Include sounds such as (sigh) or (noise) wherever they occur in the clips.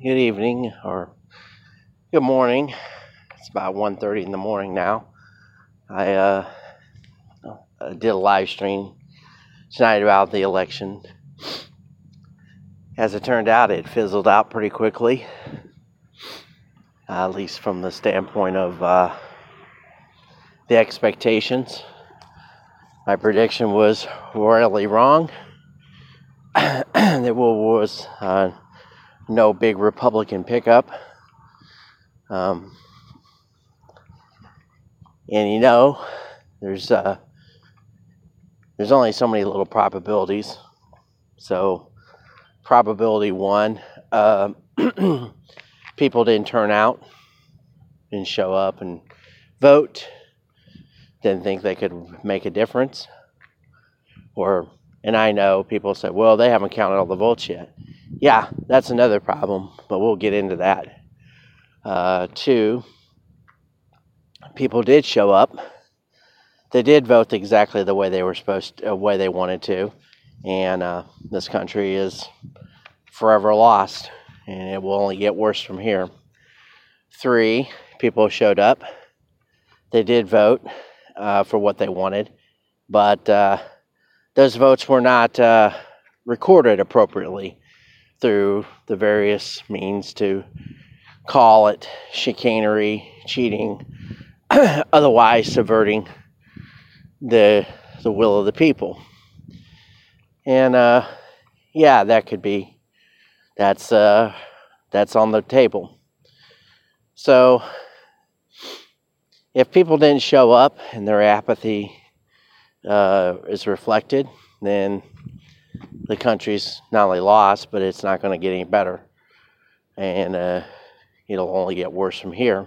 good evening or good morning. It's about 1.30 in the morning now. I uh, did a live stream tonight about the election. As it turned out, it fizzled out pretty quickly, uh, at least from the standpoint of uh, the expectations. My prediction was royally wrong. (clears throat) there was uh, no big Republican pickup. Um, and you know, there's uh, there's only so many little probabilities. So, probability one, uh, (clears throat) people didn't turn out, didn't show up and vote didn't think they could make a difference. Or, and I know people say, well, they haven't counted all the votes yet. Yeah, that's another problem, but we'll get into that. Uh, two, people did show up. They did vote exactly the way they were supposed, to, uh, way they wanted to, and uh, this country is forever lost, and it will only get worse from here. Three, people showed up. They did vote uh, for what they wanted, but uh, those votes were not uh, recorded appropriately through the various means to call it chicanery, cheating, (clears throat) otherwise subverting the the will of the people. And uh, yeah, that could be that's uh, that's on the table. So if people didn't show up and their apathy uh, is reflected, then the country's not only lost, but it's not going to get any better. And uh, it'll only get worse from here.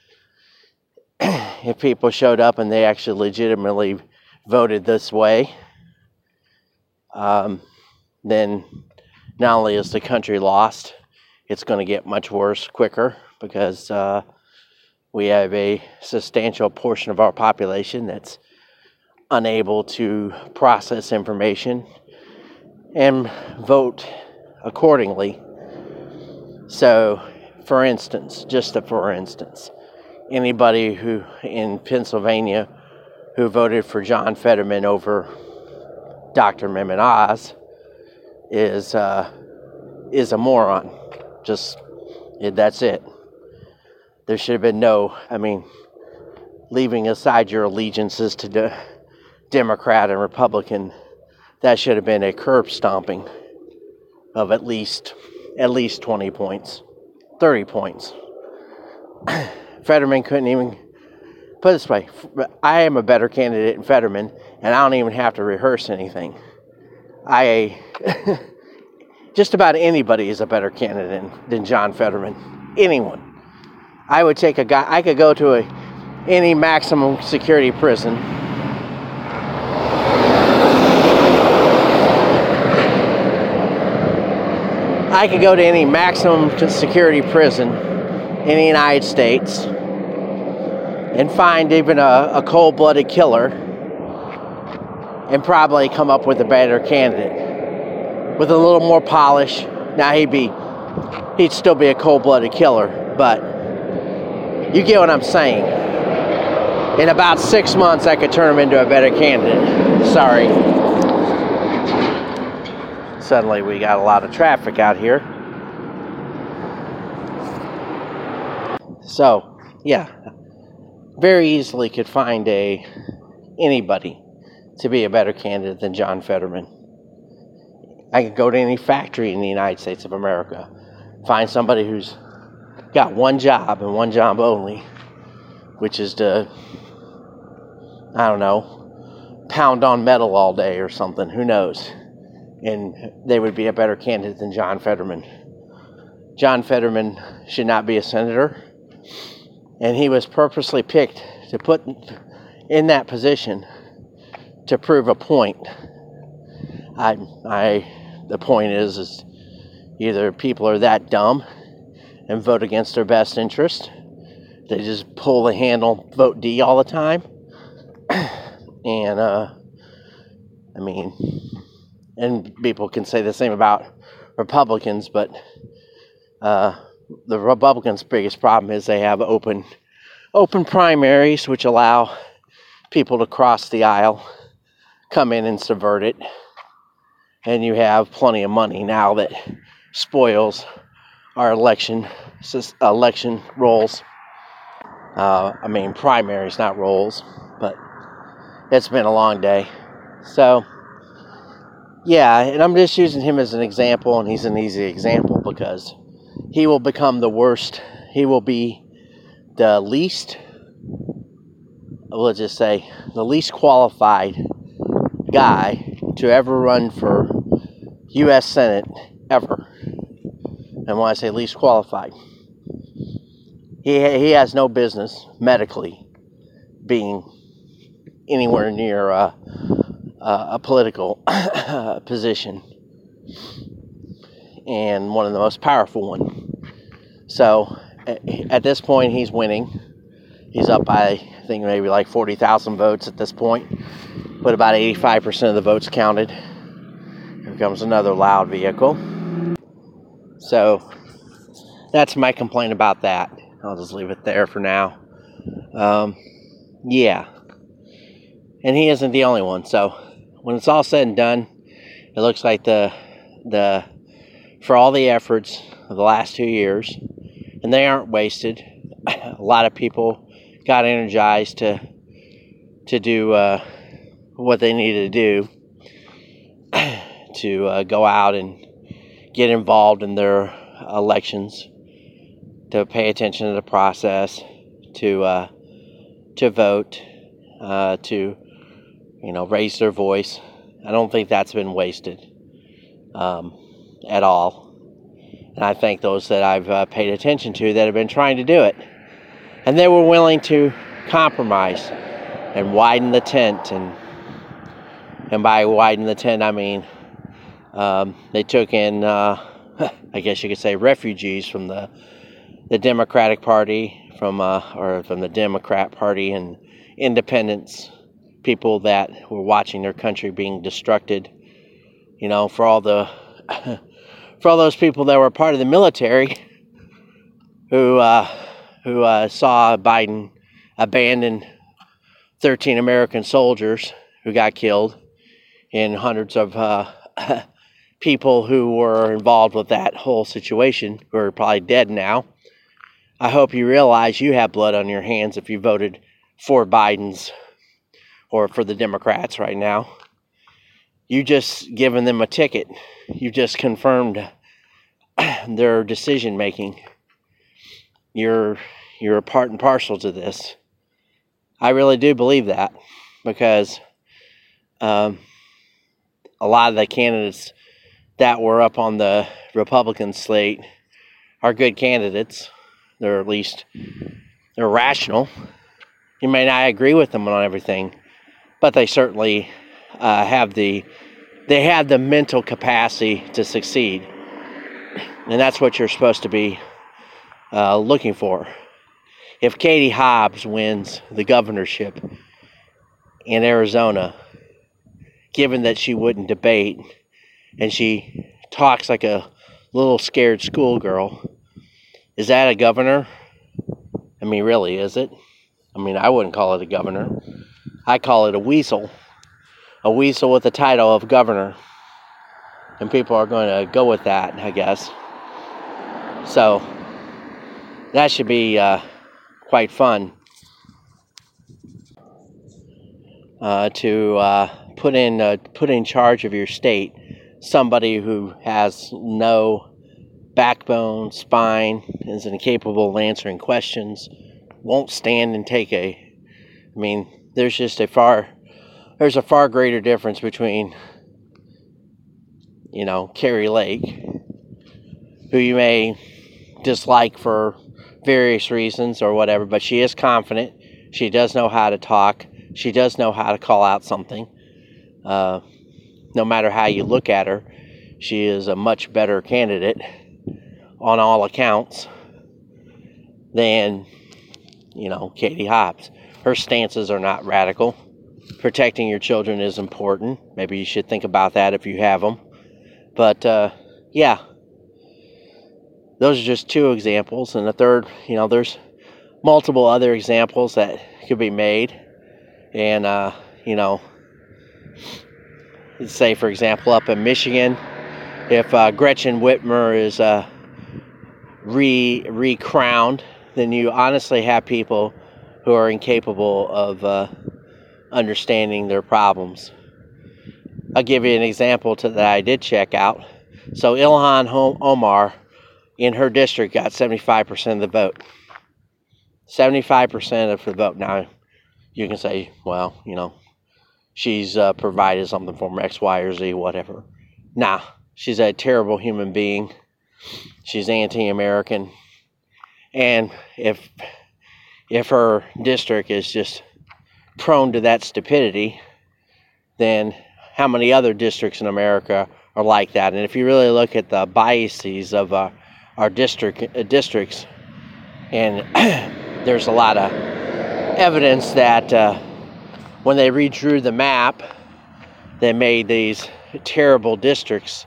(clears throat) if people showed up and they actually legitimately voted this way, um, then not only is the country lost, it's going to get much worse quicker because uh, we have a substantial portion of our population that's unable to process information and vote accordingly. So, for instance, just a for instance, anybody who in Pennsylvania who voted for John Fetterman over Dr. Mehmet Oz is uh, is a moron. Just that's it there should have been no, I mean, leaving aside your allegiances to the Democrat and Republican, that should have been a curb stomping of at least at least 20 points, 30 points. (clears throat) Fetterman couldn't even put this way. I am a better candidate in Fetterman, and I don't even have to rehearse anything. I (laughs) just about anybody is a better candidate than John Fetterman. Anyone. I would take a guy. I could go to a any maximum security prison. I could go to any maximum security prison in the United States and find even a, a cold blooded killer and probably come up with a better candidate with a little more polish. Now he'd be, he'd still be a cold blooded killer, but you get what I'm saying. In about six months, I could turn him into a better candidate. Sorry. Suddenly, we got a lot of traffic out here. So, yeah, very easily could find a anybody to be a better candidate than John Fetterman. I could go to any factory in the United States of America, find somebody who's got one job and one job only, which is to, I don't know, pound on metal all day or something. Who knows? And they would be a better candidate than John Fetterman. John Fetterman should not be a senator, and he was purposely picked to put in that position to prove a point. I, I, the point is, is either people are that dumb and vote against their best interest. They just pull the handle, vote D all the time. (clears throat) and, uh, I mean, and people can say the same about Republicans, but Uh, the Republicans' biggest problem is they have open open primaries, which allow people to cross the aisle, come in and subvert it, and you have plenty of money now that spoils our election election rolls. Uh, I mean primaries, not rolls, but it's been a long day. So yeah, and I'm just using him as an example, and he's an easy example because he will become the worst. He will be the least, let's just say, the least qualified guy to ever run for U.S. Senate ever. And when I say least qualified, he, he has no business medically being anywhere near uh, uh, a political (coughs) position and one of the most powerful one. So at this point, he's winning. He's up by I think maybe like forty thousand votes at this point, but about eighty-five percent of the votes counted. Here comes another loud vehicle. So that's my complaint about that. I'll just leave it there for now. Um, yeah, and he isn't the only one. So when it's all said and done, it looks like the the for all the efforts of the last two years, and they aren't wasted. A lot of people got energized to to do uh, what they needed to do (clears throat) to uh, go out and get involved in their elections, to pay attention to the process, to uh, to vote, uh, to you know raise their voice. I don't think that's been wasted. Um, at all. And I thank those that I've uh, paid attention to that have been trying to do it. And they were willing to compromise and widen the tent. And, and by widen the tent, I mean um, they took in, uh, (laughs) I guess you could say, refugees from the, the Democratic Party, from, uh, or from the Democrat Party and independents, people that were watching their country being destructed, you know, for all the (laughs) for all those people that were part of the military who uh, who uh, saw Biden abandon 13 American soldiers who got killed, and hundreds of uh, (laughs) people who were involved with that whole situation who are probably dead now. I hope you realize you have blood on your hands if you voted for Biden's or for the Democrats right now. You just given them a ticket you just confirmed (clears throat) their decision making. You're you're a part and parcel to this. I really do believe that because um, a lot of the candidates that were up on the Republican slate are good candidates. They're at least they're rational. You may not agree with them on everything, but they certainly uh, have the they have the mental capacity to succeed. And that's what you're supposed to be uh, looking for. If Katie Hobbs wins the governorship in Arizona, given that she wouldn't debate and she talks like a little scared schoolgirl, is that a governor? I mean, really, is it? I mean, I wouldn't call it a governor. I call it a weasel a weasel with the title of governor. And people are going to go with that, I guess. So that should be uh, quite fun uh, to uh, put in uh, put in charge of your state somebody who has no backbone, spine, is incapable of answering questions, won't stand and take a. I mean, there's just a far there's a far greater difference between, you know, Kari Lake, who you may dislike for various reasons or whatever, but she is confident. She does know how to talk. She does know how to call out something. Uh, no matter how you look at her, she is a much better candidate on all accounts than, you know, Katie Hobbs. Her stances are not radical protecting your children is important. Maybe you should think about that if you have them. But uh, yeah, those are just two examples. And the third, you know, there's multiple other examples that could be made. And, uh, you know, say, for example, up in Michigan, if uh, Gretchen Whitmer is uh, re crowned, then you honestly have people who are incapable of uh, understanding their problems. I'll give you an example to, that I did check out. So Ilhan Omar in her district got 75% of the vote. 75% of the vote. Now, you can say, well, you know, she's uh, provided something for X, Y, or Z, whatever. Nah, she's a terrible human being. She's anti-American, and if if her district is just prone to that stupidity, then how many other districts in America are like that? And if you really look at the biases of uh, our district uh, districts, and (clears throat) there's a lot of evidence that uh, when they redrew the map, they made these terrible districts,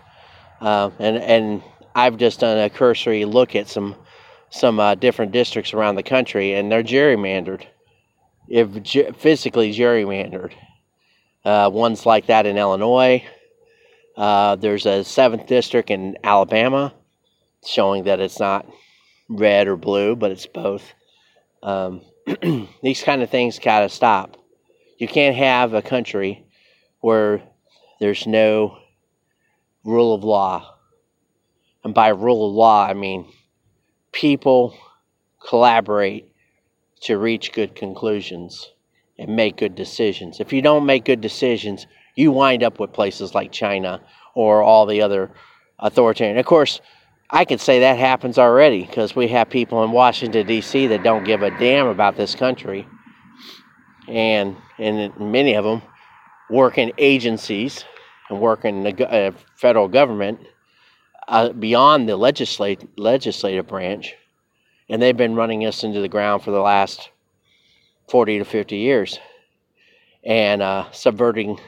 uh, and and I've just done a cursory look at some some uh, different districts around the country, and they're gerrymandered, if ge- physically gerrymandered. Uh, one's like that in Illinois. Uh, there's a seventh district in Alabama, showing that it's not red or blue, but it's both. Um, (clears throat) these kind of things gotta stop. You can't have a country where there's no rule of law. And by rule of law, I mean people collaborate to reach good conclusions and make good decisions. If you don't make good decisions, you wind up with places like China or all the other authoritarian. Of course, I could say that happens already because we have people in Washington D.C. that don't give a damn about this country, and and many of them work in agencies and work in the uh, federal government uh, beyond the legislative legislative branch, and they've been running us into the ground for the last 40 to 50 years and uh, subverting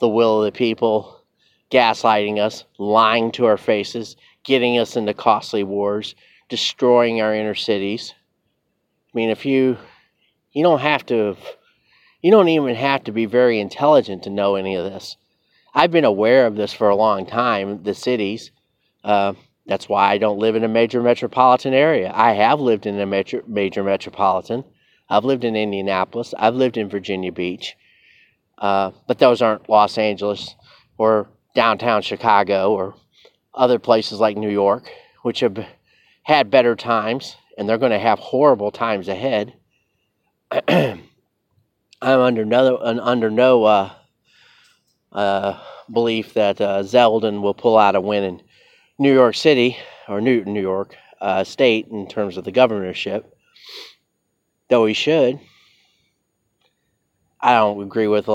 the will of the people, gaslighting us, lying to our faces, getting us into costly wars, destroying our inner cities. I mean, if you you don't have to you don't even have to be very intelligent to know any of this. I've been aware of this for a long time, the cities. Uh, that's why I don't live in a major metropolitan area. I have lived in a major, major metropolitan. I've lived in Indianapolis. I've lived in Virginia Beach. Uh, but those aren't Los Angeles or downtown Chicago or other places like New York, which have had better times and they're going to have horrible times ahead. (clears throat) I'm under no under no uh, uh, belief that uh, Zeldin will pull out a win in New York City or New New York uh, State in terms of the governorship though he should. I don't agree with uh,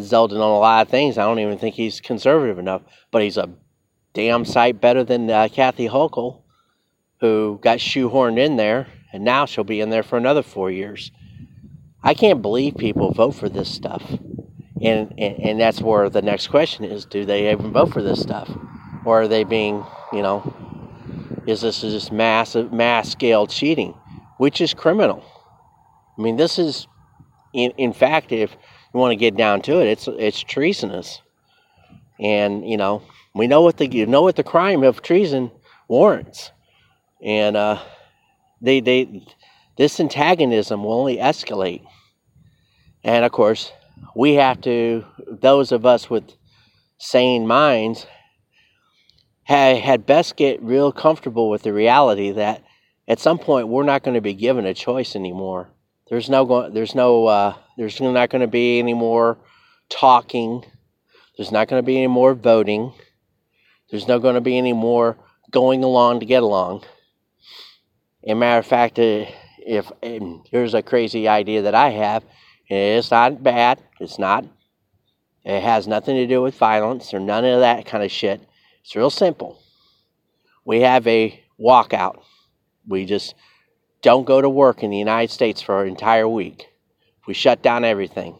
Zeldin on a lot of things. I don't even think he's conservative enough, but he's a damn sight better than uh, Kathy Hochul, who got shoehorned in there, and now she'll be in there for another four years. I can't believe people vote for this stuff. And, and, and that's where the next question is do they even vote for this stuff? Or are they being, you know, is this is just massive, mass scale cheating, which is criminal? I mean, this is, in, in fact, if you want to get down to it, it's it's treasonous, and you know we know what the you know what the crime of treason warrants, and uh, they they this antagonism will only escalate, and of course we have to those of us with sane minds had, best get real comfortable with the reality that at some point we're not going to be given a choice anymore there's no going. There's no. Uh, there's not going to be any more talking. There's not going to be any more voting. There's not going to be any more going along to get along. A matter of fact, uh, if here's a crazy idea that I have, it's not bad. It's not. It has nothing to do with violence or none of that kind of shit. It's real simple. We have a walkout. We just don't go to work in the United States for an entire week. We shut down everything.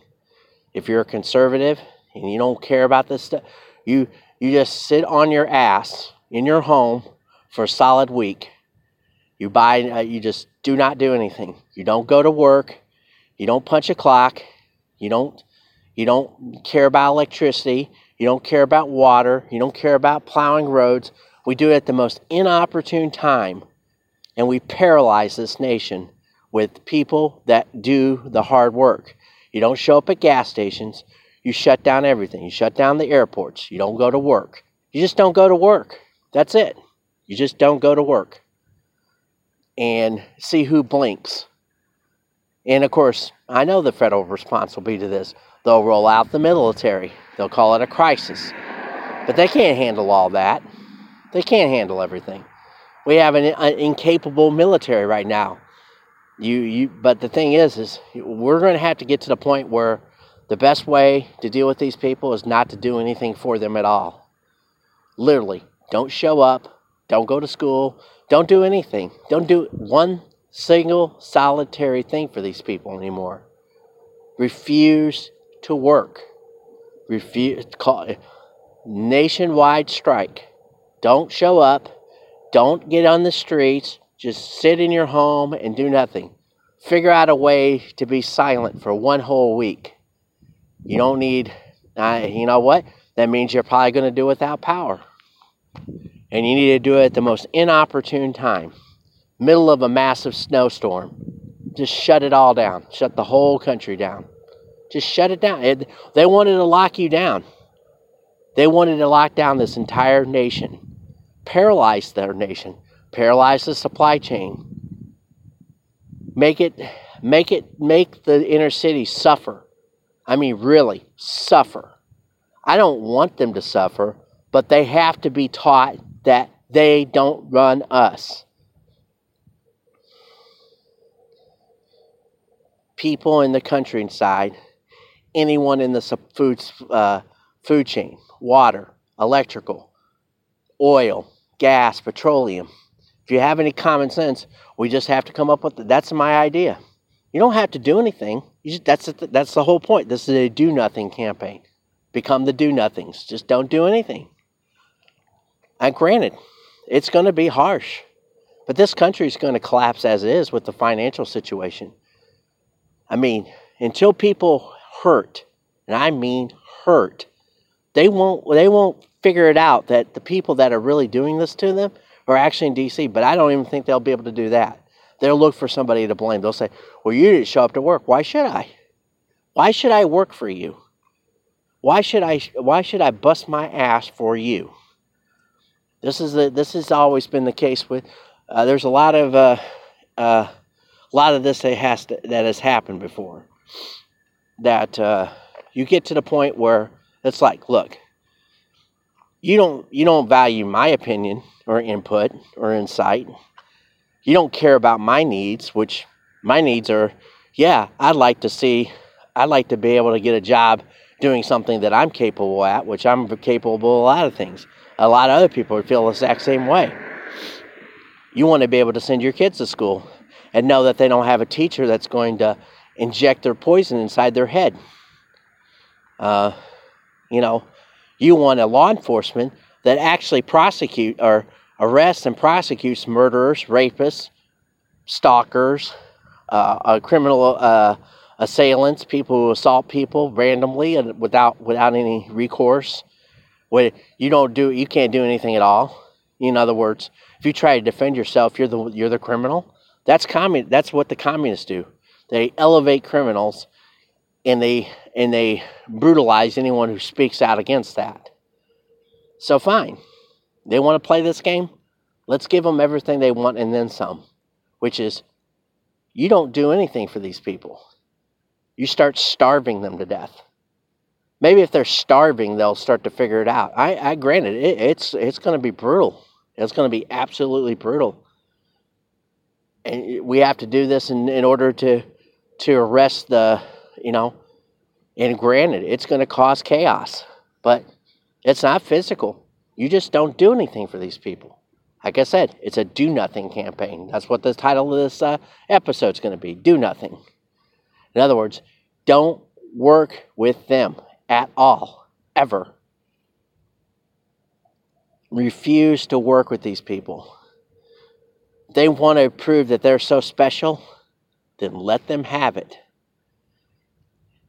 If you're a conservative and you don't care about this stuff, you you just sit on your ass in your home for a solid week You buy, uh, you just do not do anything. You don't go to work. You don't punch a clock. You don't, you don't care about electricity. You don't care about water. You don't care about plowing roads. We do it at the most inopportune time, and we paralyze this nation with people that do the hard work. You don't show up at gas stations. You shut down everything. You shut down the airports. You don't go to work. You just don't go to work. That's it. You just don't go to work. And see who blinks. And of course, I know the federal response will be to this. They'll roll out the military. They'll call it a crisis. But they can't handle all that. They can't handle everything. We have an, an incapable military right now. You, you, but the thing is, is we're going to have to get to the point where the best way to deal with these people is not to do anything for them at all. Literally, don't show up, don't go to school, don't do anything. Don't do one single solitary thing for these people anymore. Refuse to work. Refuse call nationwide strike. Don't show up. Don't get on the streets. Just sit in your home and do nothing. Figure out a way to be silent for one whole week. You don't need, uh, you know what? That means you're probably going to do without power. And you need to do it at the most inopportune time, middle of a massive snowstorm. Just shut it all down. Shut the whole country down. Just shut it down. It, they wanted to lock you down. They wanted to lock down this entire nation, paralyze their nation, paralyze the supply chain, make it, make it, make the inner city suffer. I mean, really suffer. I don't want them to suffer, but they have to be taught that they don't run us. People in the countryside, anyone in the food, uh, food chain, water, electrical, oil, gas, petroleum. If you have any common sense, we just have to come up with that's my idea. You don't have to do anything. Just, that's the, that's the whole point. This is a do nothing campaign. Become the do nothings. Just don't do anything. And granted, it's going to be harsh, but this country is going to collapse as is with the financial situation. I mean, until people hurt, and I mean hurt, they won't they won't figure it out that the people that are really doing this to them are actually in DC. But I don't even think they'll be able to do that. They'll look for somebody to blame. They'll say, "Well, you didn't show up to work. Why should I? Why should I work for you? Why should I? Why should I bust my ass for you?" This is the, this has always been the case with. Uh, there's a lot of uh, uh, a lot of this that has to, that has happened before. That uh, you get to the point where it's like, look, you don't you don't value my opinion or input or insight. You don't care about my needs, which my needs are, yeah, I'd like to see, I'd like to be able to get a job doing something that I'm capable at, which I'm capable of a lot of things. A lot of other people would feel the exact same way. You want to be able to send your kids to school and know that they don't have a teacher that's going to inject their poison inside their head. Uh, you know, you want a law enforcement that actually prosecute or arrests and prosecutes murderers, rapists, stalkers, uh, uh, criminal uh, assailants, people who assault people randomly and without without any recourse. When you don't do, you can't do anything at all. In other words, if you try to defend yourself, you're the you're the criminal. That's commun. That's what the communists do. They elevate criminals, and they and they brutalize anyone who speaks out against that. So fine, they want to play this game. Let's give them everything they want and then some, which is you don't do anything for these people. You start starving them to death maybe if they're starving, they'll start to figure it out. I, I granted it, it's it's going to be brutal. It's going to be absolutely brutal, and we have to do this in, in order to to arrest the you know. And granted, it's going to cause chaos, but it's not physical. You just don't do anything for these people. Like I said, it's a do nothing campaign. That's what the title of this uh, episode is going to be do nothing. In other words, don't work with them at all, ever. Refuse to work with these people. they want to prove that they're so special, then let them have it.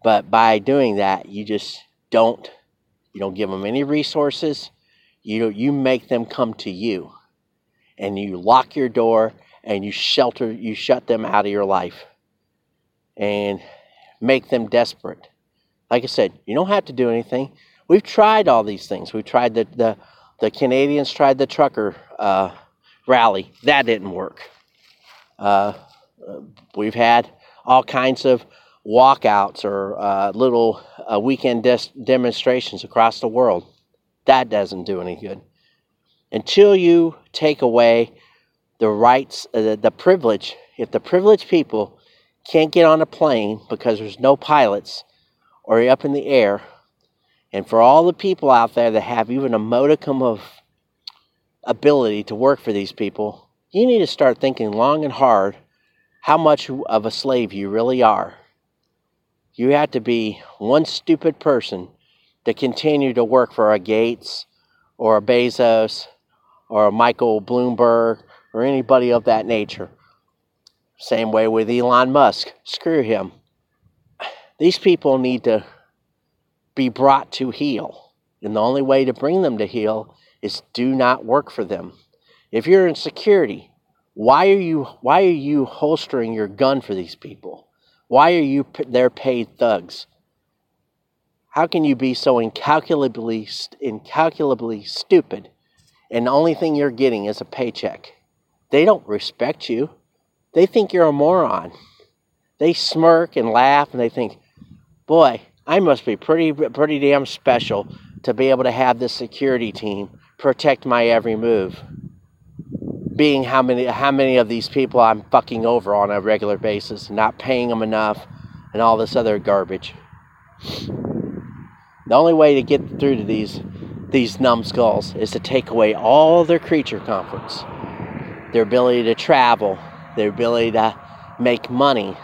But by doing that, you just don't you don't give them any resources. You you make them come to you. And you lock your door and you shelter you shut them out of your life. And make them desperate. Like I said, you don't have to do anything. We've tried all these things. We tried the the, the Canadians tried the trucker uh, rally. That didn't work. Uh, we've had all kinds of walkouts or uh, little uh, weekend des- demonstrations across the world. That doesn't do any good. Until you take away the rights, uh, the, the privilege, if the privileged people can't get on a plane because there's no pilots or up in the air, and for all the people out there that have even a modicum of ability to work for these people, you need to start thinking long and hard how much of a slave you really are you have to be one stupid person to continue to work for a Gates or a Bezos or a Michael Bloomberg or anybody of that nature. Same way with Elon Musk. Screw him. These people need to be brought to heel. And the only way to bring them to heel is do not work for them. If you're in security, why are you why are you holstering your gun for these people? Why are you their paid thugs? How can you be so incalculably, incalculably stupid and the only thing you're getting is a paycheck? They don't respect you. They think you're a moron. They smirk and laugh and they think, boy, I must be pretty, pretty damn special to be able to have this security team protect my every move being how many how many of these people I'm fucking over on a regular basis, not paying them enough, and all this other garbage. The only way to get through to these these numbskulls is to take away all their creature comforts, their ability to travel, their ability to make money,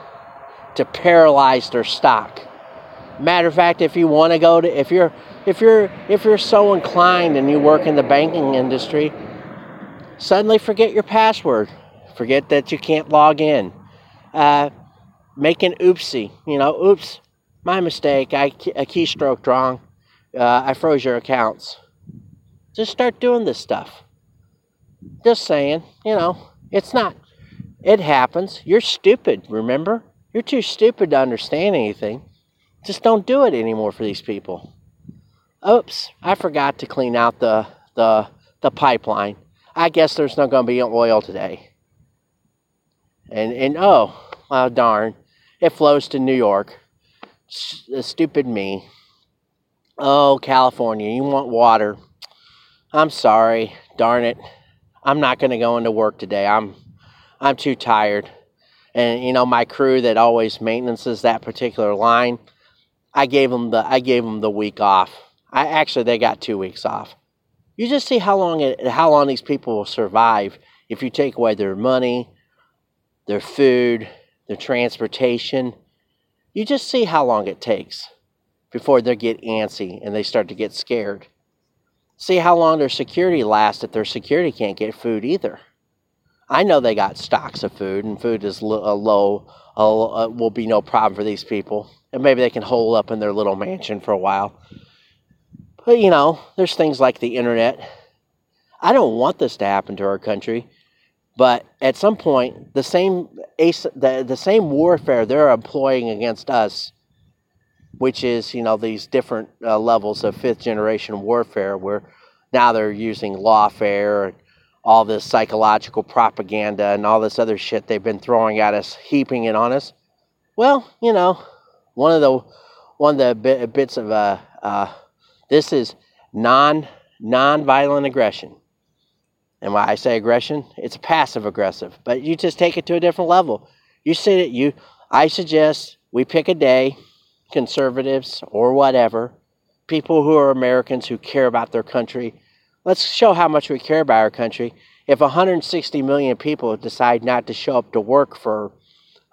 to paralyze their stock. Matter of fact, if you want to go to if you're if you're if you're so inclined and you work in the banking industry, suddenly forget your password, forget that you can't log in, uh, make an oopsie, you know, oops, my mistake, I a keystroke wrong, uh, I froze your accounts. Just start doing this stuff. Just saying, you know, it's not, it happens. You're stupid, remember? You're too stupid to understand anything. Just don't do it anymore for these people. Oops, I forgot to clean out the, the, the pipeline. I guess there's not going to be oil today. And, and oh, well, darn, it flows to New York. S- stupid me. Oh, California, you want water. I'm sorry. Darn it. I'm not going to go into work today. I'm I'm too tired. And you know, my crew that always maintenances that particular line, I gave them the I gave them the week off. I actually they got 2 weeks off. You just see how long it, how long these people will survive if you take away their money, their food, their transportation. You just see how long it takes before they get antsy and they start to get scared. See how long their security lasts if their security can't get food either. I know they got stocks of food, and food is low, uh, will be no problem for these people. And maybe they can hole up in their little mansion for a while. But you know, there's things like the internet. I don't want this to happen to our country, but at some point, the same the, the same warfare they're employing against us, which is you know these different uh, levels of fifth generation warfare, where now they're using lawfare and all this psychological propaganda and all this other shit they've been throwing at us, heaping it on us. Well, you know, one of the one of the bits of uh, uh, this is non non-violent aggression. And why I say aggression, it's passive aggressive, but you just take it to a different level. You say that you I suggest we pick a day, conservatives or whatever, people who are Americans who care about their country. Let's show how much we care about our country. If 160 million people decide not to show up to work for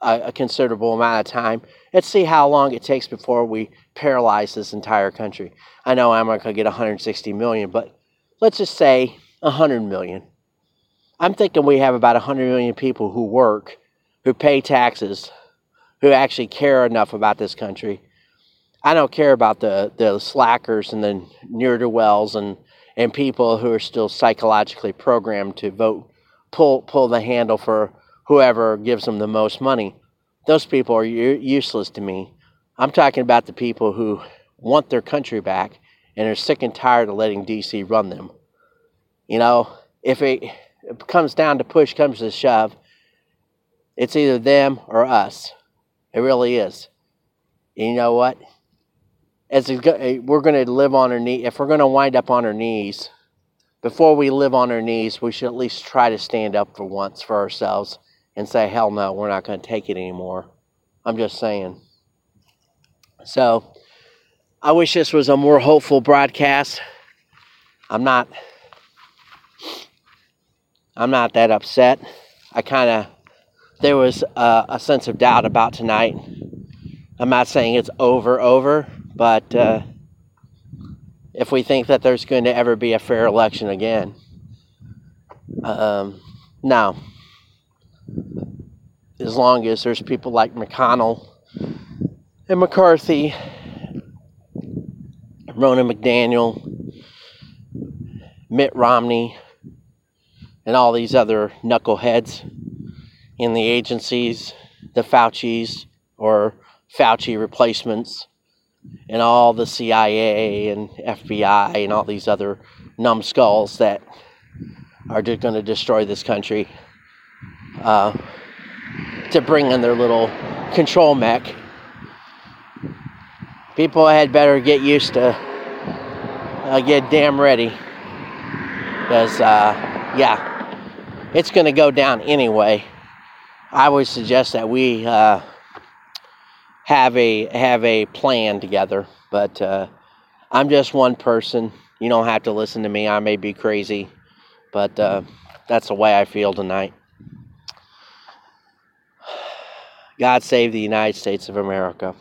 a, a considerable amount of time, let's see how long it takes before we paralyze this entire country. I know I'm not going to get 160 million, but let's just say 100 million. I'm thinking we have about 100 million people who work, who pay taxes, who actually care enough about this country. I don't care about the, the slackers and the near to wells and, and people who are still psychologically programmed to vote, pull, pull the handle for whoever gives them the most money. Those people are u- useless to me. I'm talking about the people who want their country back and are sick and tired of letting DC run them. You know, if it, it comes down to push comes to shove, it's either them or us. It really is. And you know what? As eh, we're going to live on our knees, if we're going to wind up on our knees, before we live on our knees, we should at least try to stand up for once for ourselves and say, hell no, we're not going to take it anymore. I'm just saying. So, I wish this was a more hopeful broadcast. I'm not I'm not that upset. I kind of there was a, a, sense of doubt about tonight. I'm not saying it's over over, but uh, if we think that there's going to ever be a fair election again, um, no. As long as there's people like McConnell and McCarthy Ronna McDaniel, Mitt Romney, and all these other knuckleheads in the agencies, the Fauci's or Fauci replacements, and all the CIA and FBI and all these other numbskulls that are just going to destroy this country uh, to bring in their little control mech. People had better get used to uh, get damn ready. Because uh, yeah it's going to go down anyway. I would suggest that we uh, have a have a plan together but uh, i'm just one person. You don't have to listen to me. I may be crazy but uh, that's the way i feel tonight god save the united states of america